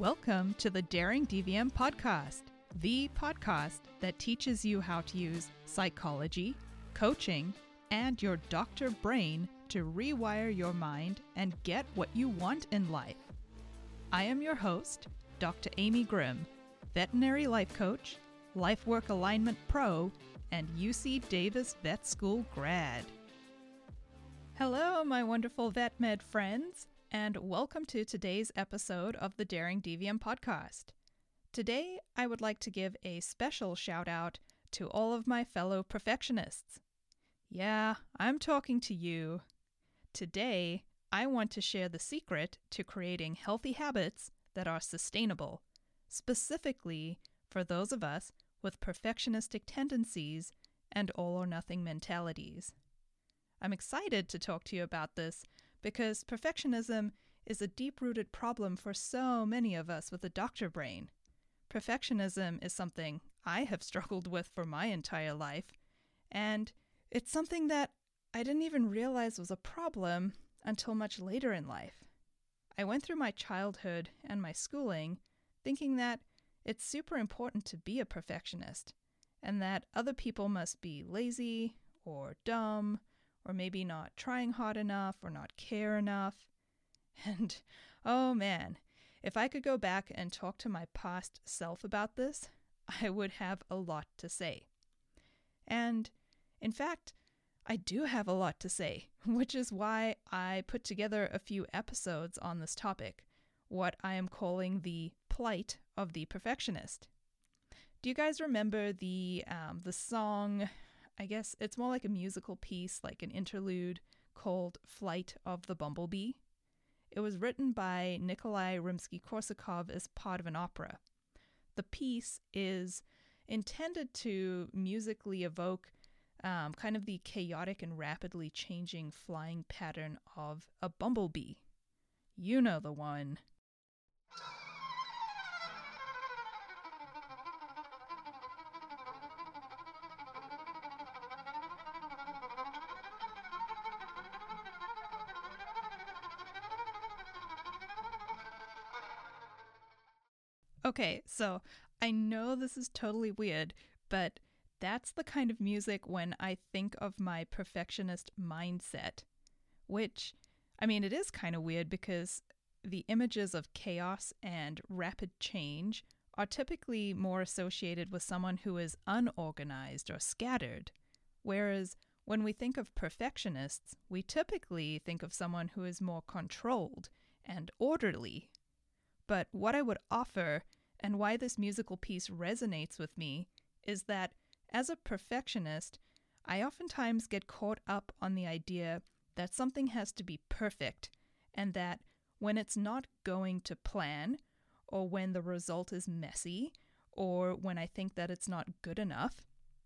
Welcome to the Daring DVM podcast, the podcast that teaches you how to use psychology, coaching, and your doctor brain to rewire your mind and get what you want in life. I am your host, Dr. Amy Grimm, veterinary life coach, life work alignment pro, and UC Davis Vet School grad. Hello, my wonderful vet med friends and welcome to today's episode of the Daring DVM podcast. Today, I would like to give a special shout out to all of my fellow perfectionists. Yeah, I'm talking to you. Today, I want to share the secret to creating healthy habits that are sustainable, specifically for those of us with perfectionistic tendencies and all or nothing mentalities. I'm excited to talk to you about this because perfectionism is a deep rooted problem for so many of us with a doctor brain. Perfectionism is something I have struggled with for my entire life, and it's something that I didn't even realize was a problem until much later in life. I went through my childhood and my schooling thinking that it's super important to be a perfectionist and that other people must be lazy or dumb or maybe not trying hard enough or not care enough. And oh man, if I could go back and talk to my past self about this, I would have a lot to say. And in fact, I do have a lot to say, which is why I put together a few episodes on this topic, what I am calling the plight of the perfectionist. Do you guys remember the um, the song I guess it's more like a musical piece, like an interlude called Flight of the Bumblebee. It was written by Nikolai Rimsky Korsakov as part of an opera. The piece is intended to musically evoke um, kind of the chaotic and rapidly changing flying pattern of a bumblebee. You know the one. Okay, so I know this is totally weird, but that's the kind of music when I think of my perfectionist mindset, which, I mean, it is kind of weird because the images of chaos and rapid change are typically more associated with someone who is unorganized or scattered, whereas when we think of perfectionists, we typically think of someone who is more controlled and orderly. But what I would offer and why this musical piece resonates with me is that as a perfectionist, I oftentimes get caught up on the idea that something has to be perfect and that when it's not going to plan, or when the result is messy, or when I think that it's not good enough,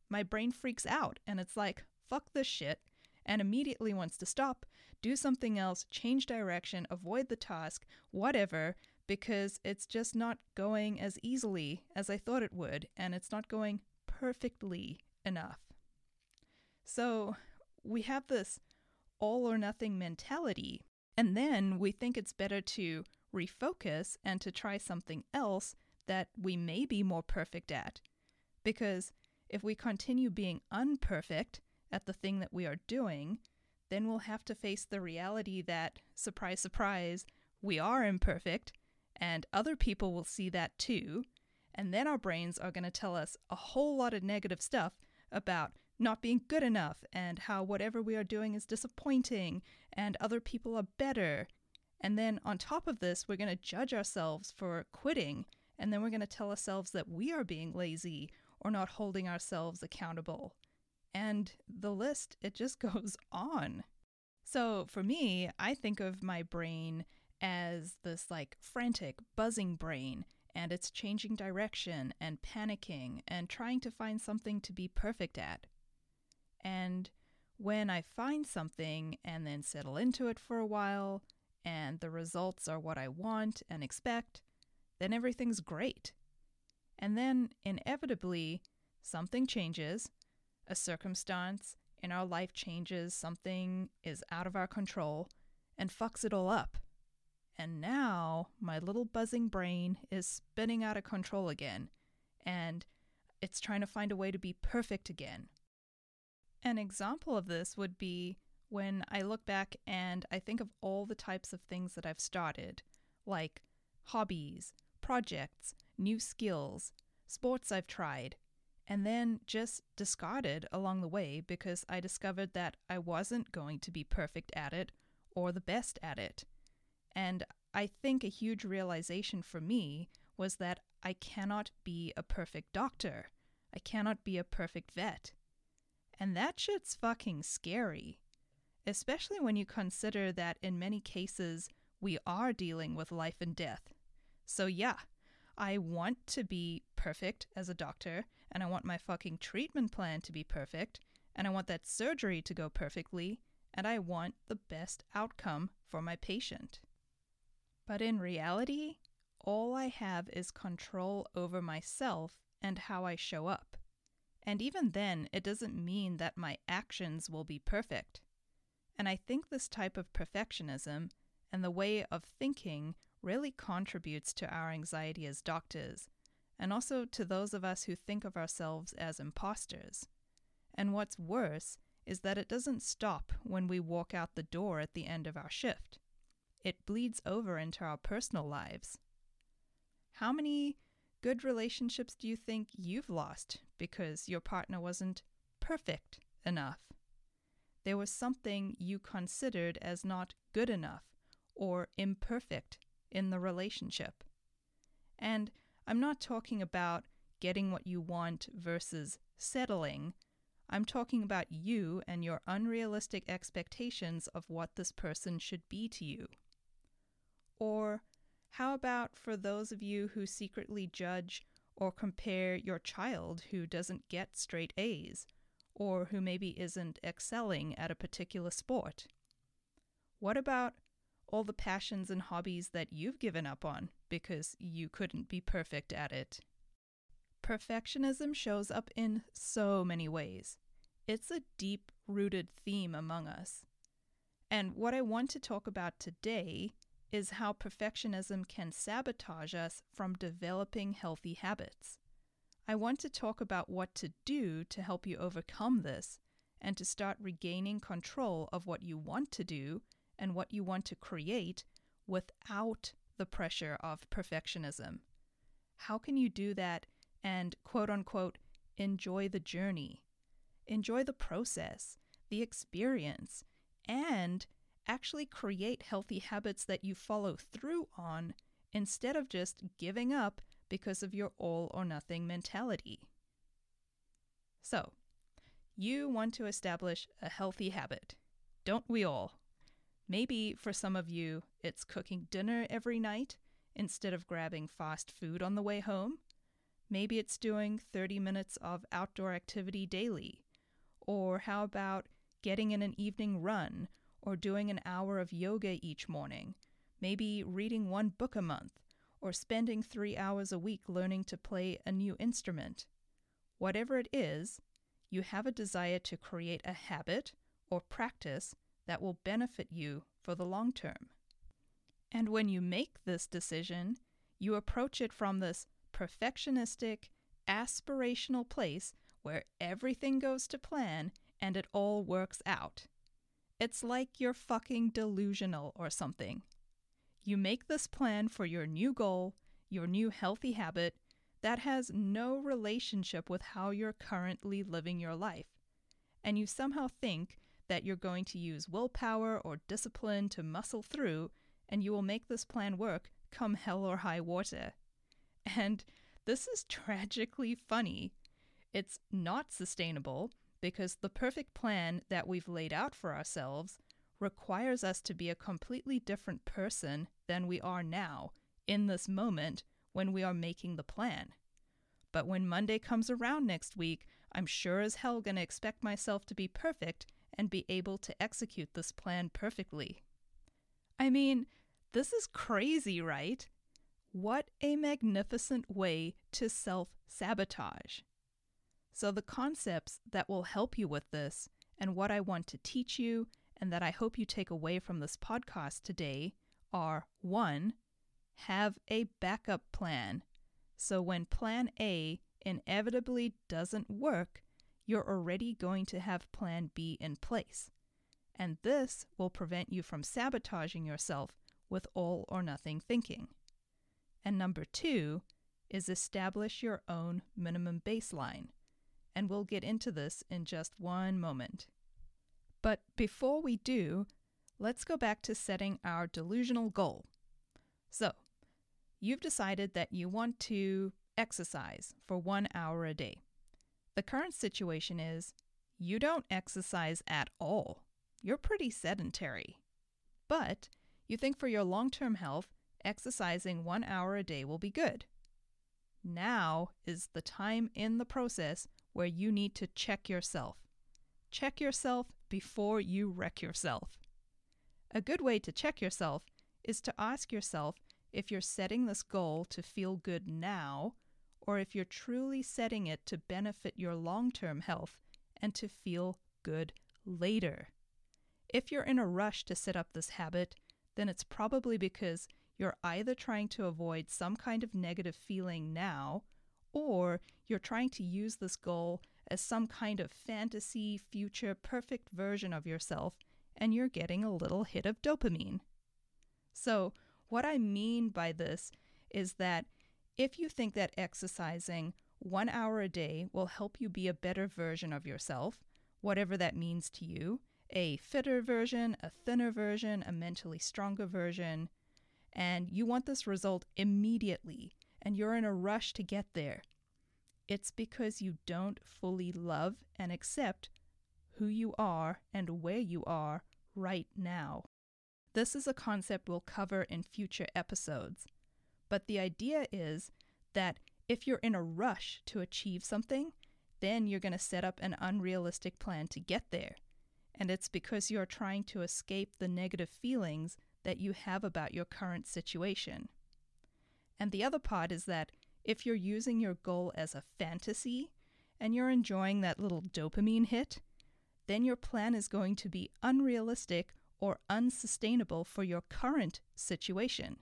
my brain freaks out and it's like, fuck this shit, and immediately wants to stop, do something else, change direction, avoid the task, whatever, because it's just not going as easily as I thought it would, and it's not going perfectly enough. So we have this all or nothing mentality, and then we think it's better to refocus and to try something else that we may be more perfect at. Because if we continue being unperfect at the thing that we are doing, then we'll have to face the reality that, surprise, surprise, we are imperfect and other people will see that too. And then our brains are going to tell us a whole lot of negative stuff about not being good enough and how whatever we are doing is disappointing and other people are better. And then on top of this, we're going to judge ourselves for quitting. And then we're going to tell ourselves that we are being lazy or not holding ourselves accountable. And the list, it just goes on. So for me, I think of my brain as this like frantic, buzzing brain, and it's changing direction and panicking and trying to find something to be perfect at. And when I find something and then settle into it for a while, and the results are what I want and expect, then everything's great. And then, inevitably, something changes, a circumstance in our life changes, something is out of our control, and fucks it all up. And now my little buzzing brain is spinning out of control again, and it's trying to find a way to be perfect again. An example of this would be when I look back and I think of all the types of things that I've started, like hobbies, projects, new skills, sports I've tried, and then just discarded along the way because I discovered that I wasn't going to be perfect at it or the best at it. And I think a huge realization for me was that I cannot be a perfect doctor. I cannot be a perfect vet. And that shit's fucking scary, especially when you consider that in many cases we are dealing with life and death. So, yeah, I want to be perfect as a doctor, and I want my fucking treatment plan to be perfect, and I want that surgery to go perfectly, and I want the best outcome for my patient. But in reality, all I have is control over myself and how I show up. And even then, it doesn't mean that my actions will be perfect. And I think this type of perfectionism and the way of thinking really contributes to our anxiety as doctors, and also to those of us who think of ourselves as imposters. And what's worse is that it doesn't stop when we walk out the door at the end of our shift. It bleeds over into our personal lives. How many good relationships do you think you've lost because your partner wasn't perfect enough? There was something you considered as not good enough or imperfect in the relationship. And I'm not talking about getting what you want versus settling. I'm talking about you and your unrealistic expectations of what this person should be to you. Or how about for those of you who secretly judge or compare your child who doesn't get straight A's, or who maybe isn't excelling at a particular sport? What about all the passions and hobbies that you've given up on because you couldn't be perfect at it? Perfectionism shows up in so many ways. It's a deep rooted theme among us. And what I want to talk about today is how perfectionism can sabotage us from developing healthy habits. I want to talk about what to do to help you overcome this and to start regaining control of what you want to do and what you want to create without the pressure of perfectionism. How can you do that and quote unquote enjoy the journey? Enjoy the process, the experience, and actually create healthy habits that you follow through on instead of just giving up because of your all or nothing mentality. So, you want to establish a healthy habit. Don't we all? Maybe for some of you, it's cooking dinner every night instead of grabbing fast food on the way home. Maybe it's doing 30 minutes of outdoor activity daily. Or how about getting in an evening run or doing an hour of yoga each morning, maybe reading one book a month, or spending three hours a week learning to play a new instrument. Whatever it is, you have a desire to create a habit or practice that will benefit you for the long term. And when you make this decision, you approach it from this perfectionistic, aspirational place where everything goes to plan and it all works out. It's like you're fucking delusional or something. You make this plan for your new goal, your new healthy habit, that has no relationship with how you're currently living your life. And you somehow think that you're going to use willpower or discipline to muscle through, and you will make this plan work come hell or high water. And this is tragically funny. It's not sustainable because the perfect plan that we've laid out for ourselves requires us to be a completely different person than we are now in this moment when we are making the plan. But when Monday comes around next week, I'm sure as hell gonna expect myself to be perfect and be able to execute this plan perfectly. I mean, this is crazy, right? What a magnificent way to self sabotage. So, the concepts that will help you with this, and what I want to teach you, and that I hope you take away from this podcast today, are 1. Have a backup plan. So when plan A inevitably doesn't work, you're already going to have plan B in place. And this will prevent you from sabotaging yourself with all or nothing thinking. And number two is establish your own minimum baseline. And we'll get into this in just one moment. But before we do, let's go back to setting our delusional goal. So, you've decided that you want to exercise for one hour a day. The current situation is you don't exercise at all. You're pretty sedentary. But you think for your long term health, exercising one hour a day will be good. Now is the time in the process where you need to check yourself. Check yourself before you wreck yourself. A good way to check yourself is to ask yourself if you're setting this goal to feel good now or if you're truly setting it to benefit your long term health and to feel good later. If you're in a rush to set up this habit, then it's probably because you're either trying to avoid some kind of negative feeling now, or you're trying to use this goal as some kind of fantasy, future, perfect version of yourself, and you're getting a little hit of dopamine. So, what I mean by this is that if you think that exercising one hour a day will help you be a better version of yourself, whatever that means to you, a fitter version, a thinner version, a mentally stronger version, and you want this result immediately and you're in a rush to get there, it's because you don't fully love and accept who you are and where you are right now. This is a concept we'll cover in future episodes. But the idea is that if you're in a rush to achieve something, then you're going to set up an unrealistic plan to get there. And it's because you're trying to escape the negative feelings that you have about your current situation. And the other part is that if you're using your goal as a fantasy and you're enjoying that little dopamine hit, then your plan is going to be unrealistic or unsustainable for your current situation.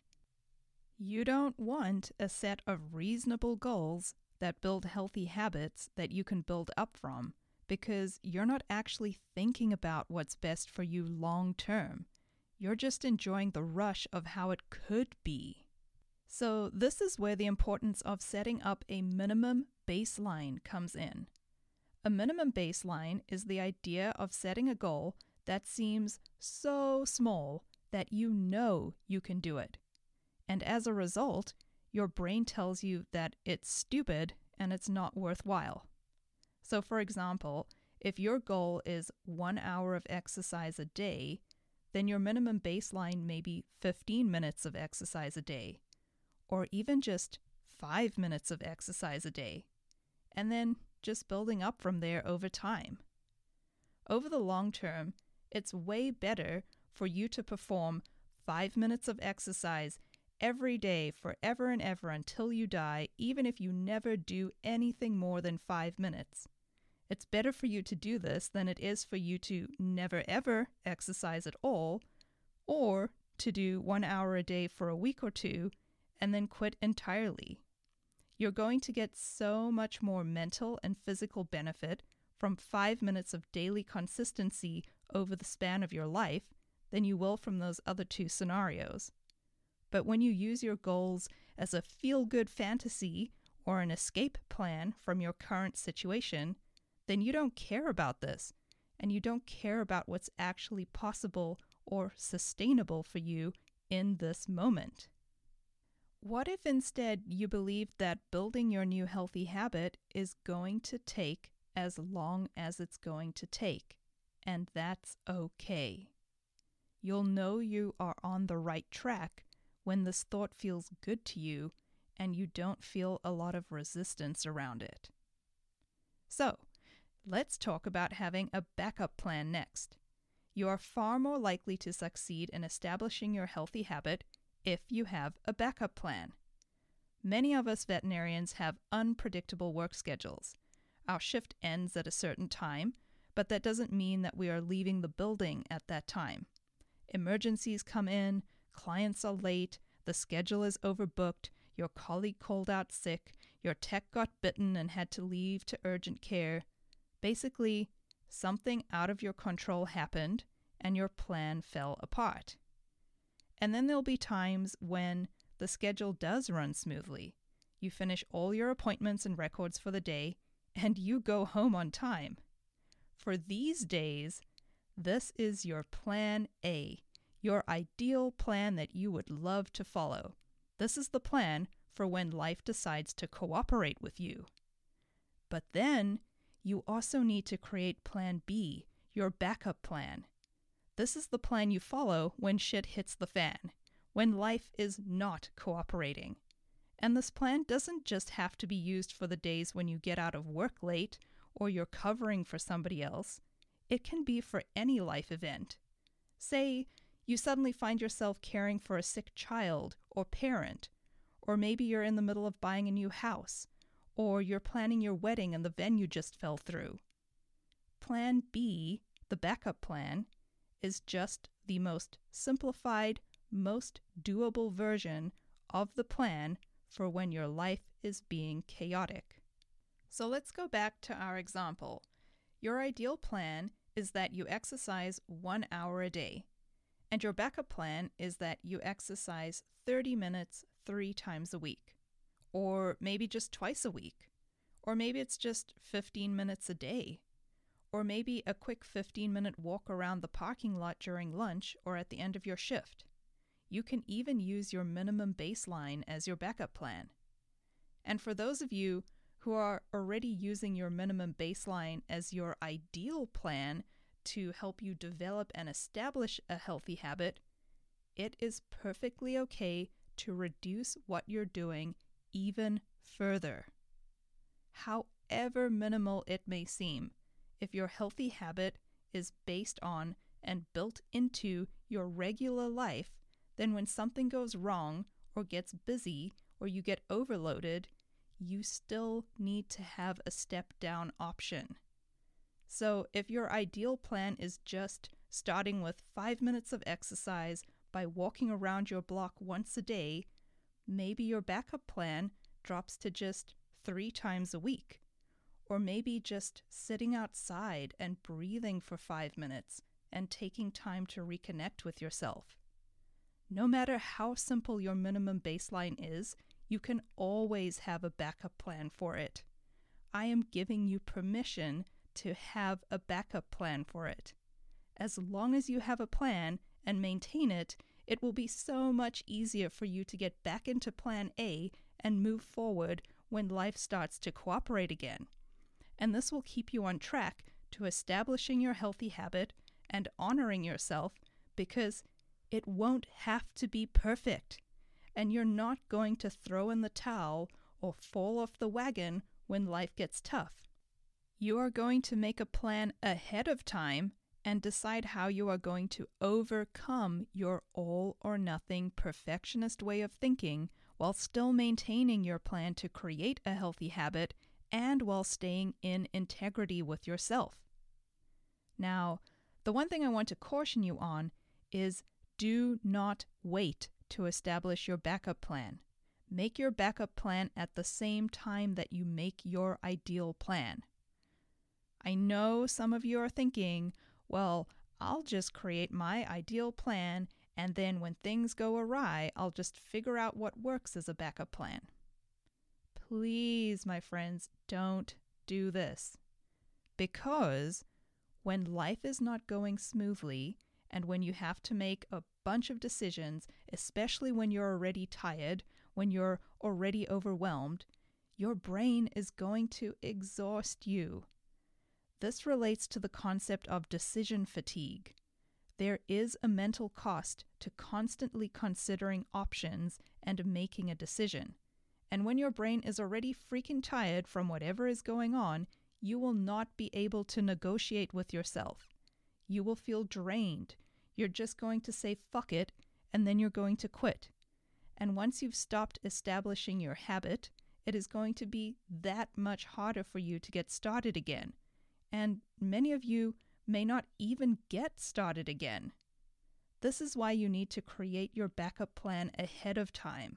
You don't want a set of reasonable goals that build healthy habits that you can build up from because you're not actually thinking about what's best for you long term. You're just enjoying the rush of how it could be. So, this is where the importance of setting up a minimum baseline comes in. A minimum baseline is the idea of setting a goal that seems so small that you know you can do it. And as a result, your brain tells you that it's stupid and it's not worthwhile. So, for example, if your goal is one hour of exercise a day, then your minimum baseline may be 15 minutes of exercise a day, or even just five minutes of exercise a day, and then just building up from there over time. Over the long term, it's way better for you to perform five minutes of exercise every day forever and ever until you die, even if you never do anything more than five minutes. It's better for you to do this than it is for you to never ever exercise at all, or to do one hour a day for a week or two and then quit entirely. You're going to get so much more mental and physical benefit from five minutes of daily consistency over the span of your life than you will from those other two scenarios. But when you use your goals as a feel good fantasy or an escape plan from your current situation, then you don't care about this and you don't care about what's actually possible or sustainable for you in this moment. What if instead you believe that building your new healthy habit is going to take as long as it's going to take, and that's okay? You'll know you are on the right track when this thought feels good to you and you don't feel a lot of resistance around it. So, let's talk about having a backup plan next. You are far more likely to succeed in establishing your healthy habit if you have a backup plan. Many of us veterinarians have unpredictable work schedules. Our shift ends at a certain time, but that doesn't mean that we are leaving the building at that time. Emergencies come in, clients are late, the schedule is overbooked, your colleague called out sick, your tech got bitten and had to leave to urgent care. Basically, something out of your control happened and your plan fell apart. And then there'll be times when the schedule does run smoothly. You finish all your appointments and records for the day, and you go home on time. For these days, this is your plan A, your ideal plan that you would love to follow. This is the plan for when life decides to cooperate with you. But then you also need to create Plan B, your backup plan. This is the plan you follow when shit hits the fan, when life is not cooperating. And this plan doesn't just have to be used for the days when you get out of work late or you're covering for somebody else. It can be for any life event. Say, you suddenly find yourself caring for a sick child or parent, or maybe you're in the middle of buying a new house, or you're planning your wedding and the venue just fell through. Plan B, the backup plan, is just the most simplified, most doable version of the plan for when your life is being chaotic. So let's go back to our example. Your ideal plan is that you exercise one hour a day, and your backup plan is that you exercise 30 minutes three times a week, or maybe just twice a week, or maybe it's just 15 minutes a day, or maybe a quick 15 minute walk around the parking lot during lunch or at the end of your shift. You can even use your minimum baseline as your backup plan. And for those of you who are already using your minimum baseline as your ideal plan to help you develop and establish a healthy habit, it is perfectly okay to reduce what you're doing even further. However minimal it may seem, if your healthy habit is based on and built into your regular life, then when something goes wrong or gets busy or you get overloaded, you still need to have a step down option. So, if your ideal plan is just starting with five minutes of exercise by walking around your block once a day, maybe your backup plan drops to just three times a week. Or maybe just sitting outside and breathing for five minutes and taking time to reconnect with yourself. No matter how simple your minimum baseline is, you can always have a backup plan for it. I am giving you permission to have a backup plan for it. As long as you have a plan and maintain it, it will be so much easier for you to get back into plan A and move forward when life starts to cooperate again. And this will keep you on track to establishing your healthy habit and honoring yourself because it won't have to be perfect, and you're not going to throw in the towel or fall off the wagon when life gets tough. You are going to make a plan ahead of time and decide how you are going to overcome your all or nothing perfectionist way of thinking while still maintaining your plan to create a healthy habit and while staying in integrity with yourself. Now, the one thing I want to caution you on is do not wait to establish your backup plan. Make your backup plan at the same time that you make your ideal plan. I know some of you are thinking, well, I'll just create my ideal plan, and then when things go awry, I'll just figure out what works as a backup plan. Please, my friends, don't do this. Because when life is not going smoothly, and when you have to make a bunch of decisions, especially when you're already tired, when you're already overwhelmed, your brain is going to exhaust you. This relates to the concept of decision fatigue. There is a mental cost to constantly considering options and making a decision. And when your brain is already freaking tired from whatever is going on, you will not be able to negotiate with yourself. You will feel drained. You're just going to say fuck it, and then you're going to quit. And once you've stopped establishing your habit, it is going to be that much harder for you to get started again. And many of you may not even get started again. This is why you need to create your backup plan ahead of time.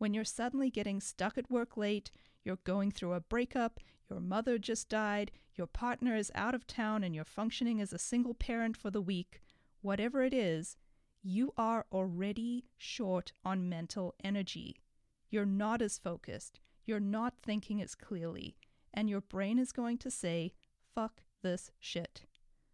When you're suddenly getting stuck at work late, you're going through a breakup, your mother just died, your partner is out of town, and you're functioning as a single parent for the week, whatever it is, you are already short on mental energy. You're not as focused, you're not thinking as clearly, and your brain is going to say, fuck this shit.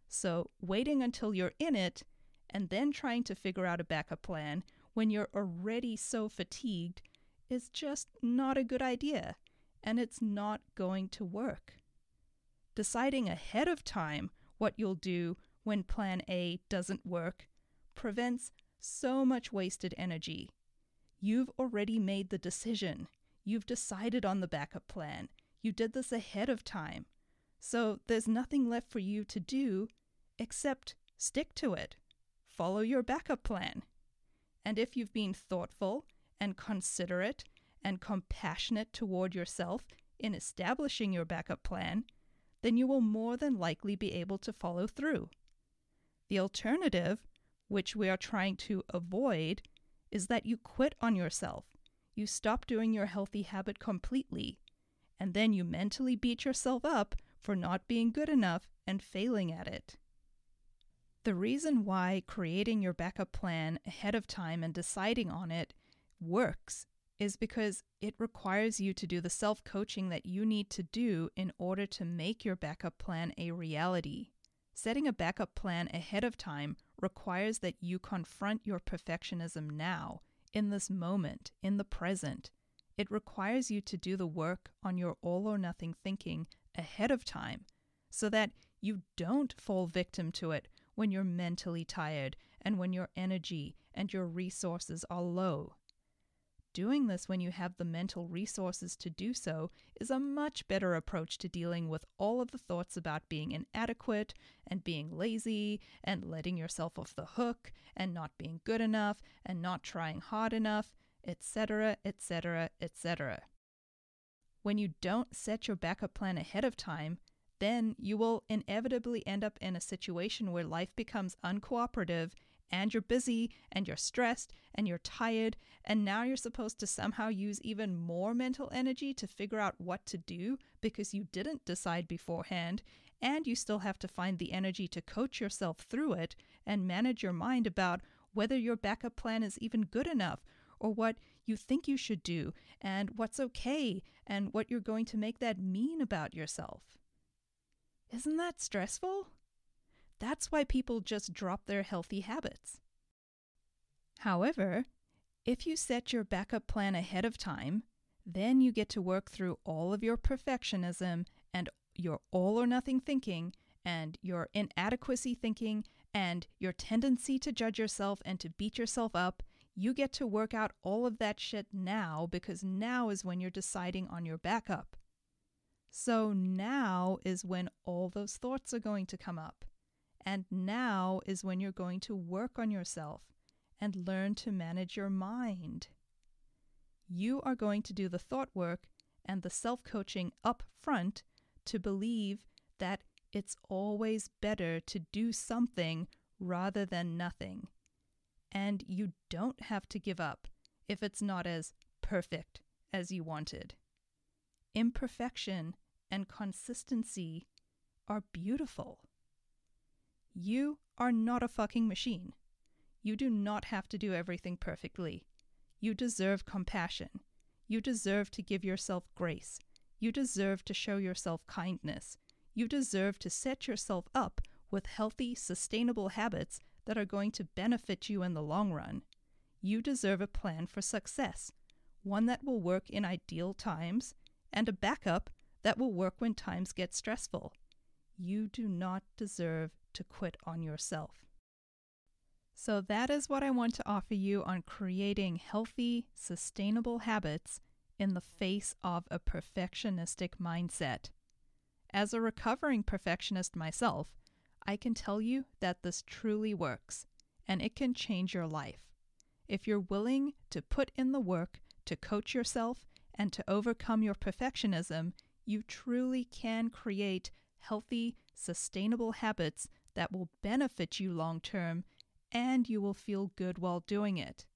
So, waiting until you're in it and then trying to figure out a backup plan when you're already so fatigued is just not a good idea, and it's not going to work. Deciding ahead of time what you'll do when plan A doesn't work prevents so much wasted energy. You've already made the decision. You've decided on the backup plan. You did this ahead of time. So there's nothing left for you to do except stick to it. Follow your backup plan. And if you've been thoughtful and considerate and compassionate toward yourself in establishing your backup plan, then you will more than likely be able to follow through. The alternative, which we are trying to avoid, is that you quit on yourself. You stop doing your healthy habit completely, and then you mentally beat yourself up for not being good enough and failing at it. The reason why creating your backup plan ahead of time and deciding on it works is because it requires you to do the self coaching that you need to do in order to make your backup plan a reality. Setting a backup plan ahead of time requires that you confront your perfectionism now, in this moment, in the present. It requires you to do the work on your all or nothing thinking ahead of time so that you don't fall victim to it when you're mentally tired and when your energy and your resources are low. Doing this when you have the mental resources to do so is a much better approach to dealing with all of the thoughts about being inadequate and being lazy and letting yourself off the hook and not being good enough and not trying hard enough, etc., etc., etc. When you don't set your backup plan ahead of time, then you will inevitably end up in a situation where life becomes uncooperative and you're busy and you're stressed and you're tired, and now you're supposed to somehow use even more mental energy to figure out what to do because you didn't decide beforehand, and you still have to find the energy to coach yourself through it and manage your mind about whether your backup plan is even good enough or what you think you should do and what's okay and what you're going to make that mean about yourself. Isn't that stressful? That's why people just drop their healthy habits. However, if you set your backup plan ahead of time, then you get to work through all of your perfectionism and your all or nothing thinking and your inadequacy thinking and your tendency to judge yourself and to beat yourself up. You get to work out all of that shit now because now is when you're deciding on your backup. So now is when all those thoughts are going to come up. And now is when you're going to work on yourself and learn to manage your mind. You are going to do the thought work and the self coaching up front to believe that it's always better to do something rather than nothing. And you don't have to give up if it's not as perfect as you wanted. Imperfection and consistency are beautiful. You are not a fucking machine. You do not have to do everything perfectly. You deserve compassion. You deserve to give yourself grace. You deserve to show yourself kindness. You deserve to set yourself up with healthy, sustainable habits that are going to benefit you in the long run. You deserve a plan for success, one that will work in ideal times, and a backup that will work when times get stressful. You do not deserve to quit on yourself. So, that is what I want to offer you on creating healthy, sustainable habits in the face of a perfectionistic mindset. As a recovering perfectionist myself, I can tell you that this truly works and it can change your life. If you're willing to put in the work to coach yourself and to overcome your perfectionism, you truly can create healthy, sustainable habits that will benefit you long term and you will feel good while doing it.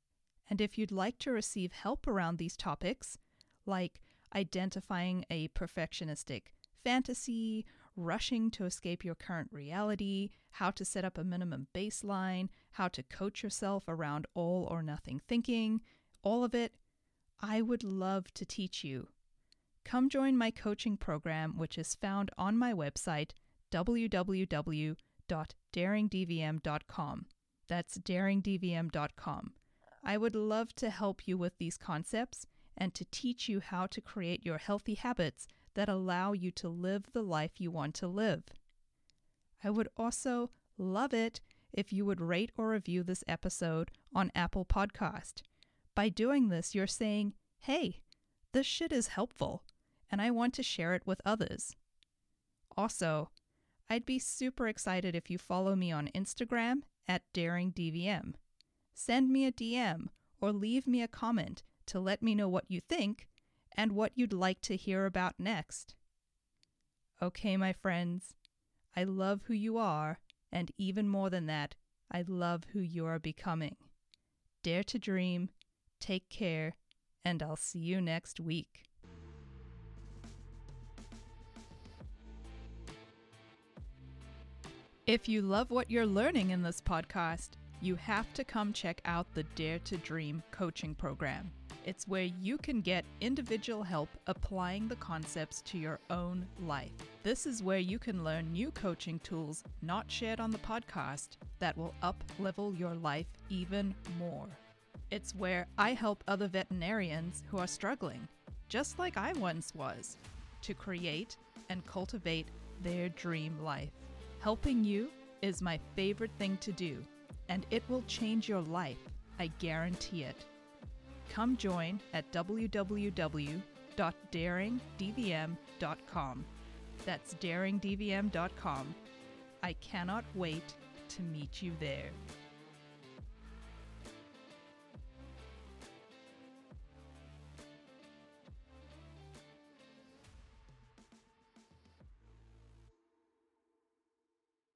And if you'd like to receive help around these topics, like identifying a perfectionistic fantasy, rushing to escape your current reality, how to set up a minimum baseline, how to coach yourself around all or nothing thinking, all of it, I would love to teach you. Come join my coaching program, which is found on my website, www.daringdvm.com. That's daringdvm.com. I would love to help you with these concepts and to teach you how to create your healthy habits that allow you to live the life you want to live. I would also love it if you would rate or review this episode on Apple Podcast. By doing this, you're saying, "Hey, this shit is helpful, and I want to share it with others." Also, I'd be super excited if you follow me on Instagram at DaringDVM. Send me a DM or leave me a comment to let me know what you think and what you'd like to hear about next. Okay, my friends, I love who you are, and even more than that, I love who you are becoming. Dare to dream, take care, and I'll see you next week. If you love what you're learning in this podcast, you have to come check out the Dare to Dream coaching program. It's where you can get individual help applying the concepts to your own life. This is where you can learn new coaching tools not shared on the podcast that will up level your life even more. It's where I help other veterinarians who are struggling, just like I once was, to create and cultivate their dream life. Helping you is my favorite thing to do, and it will change your life. I guarantee it. Come join at www.daringdvm.com. That's daringdvm.com. I cannot wait to meet you there.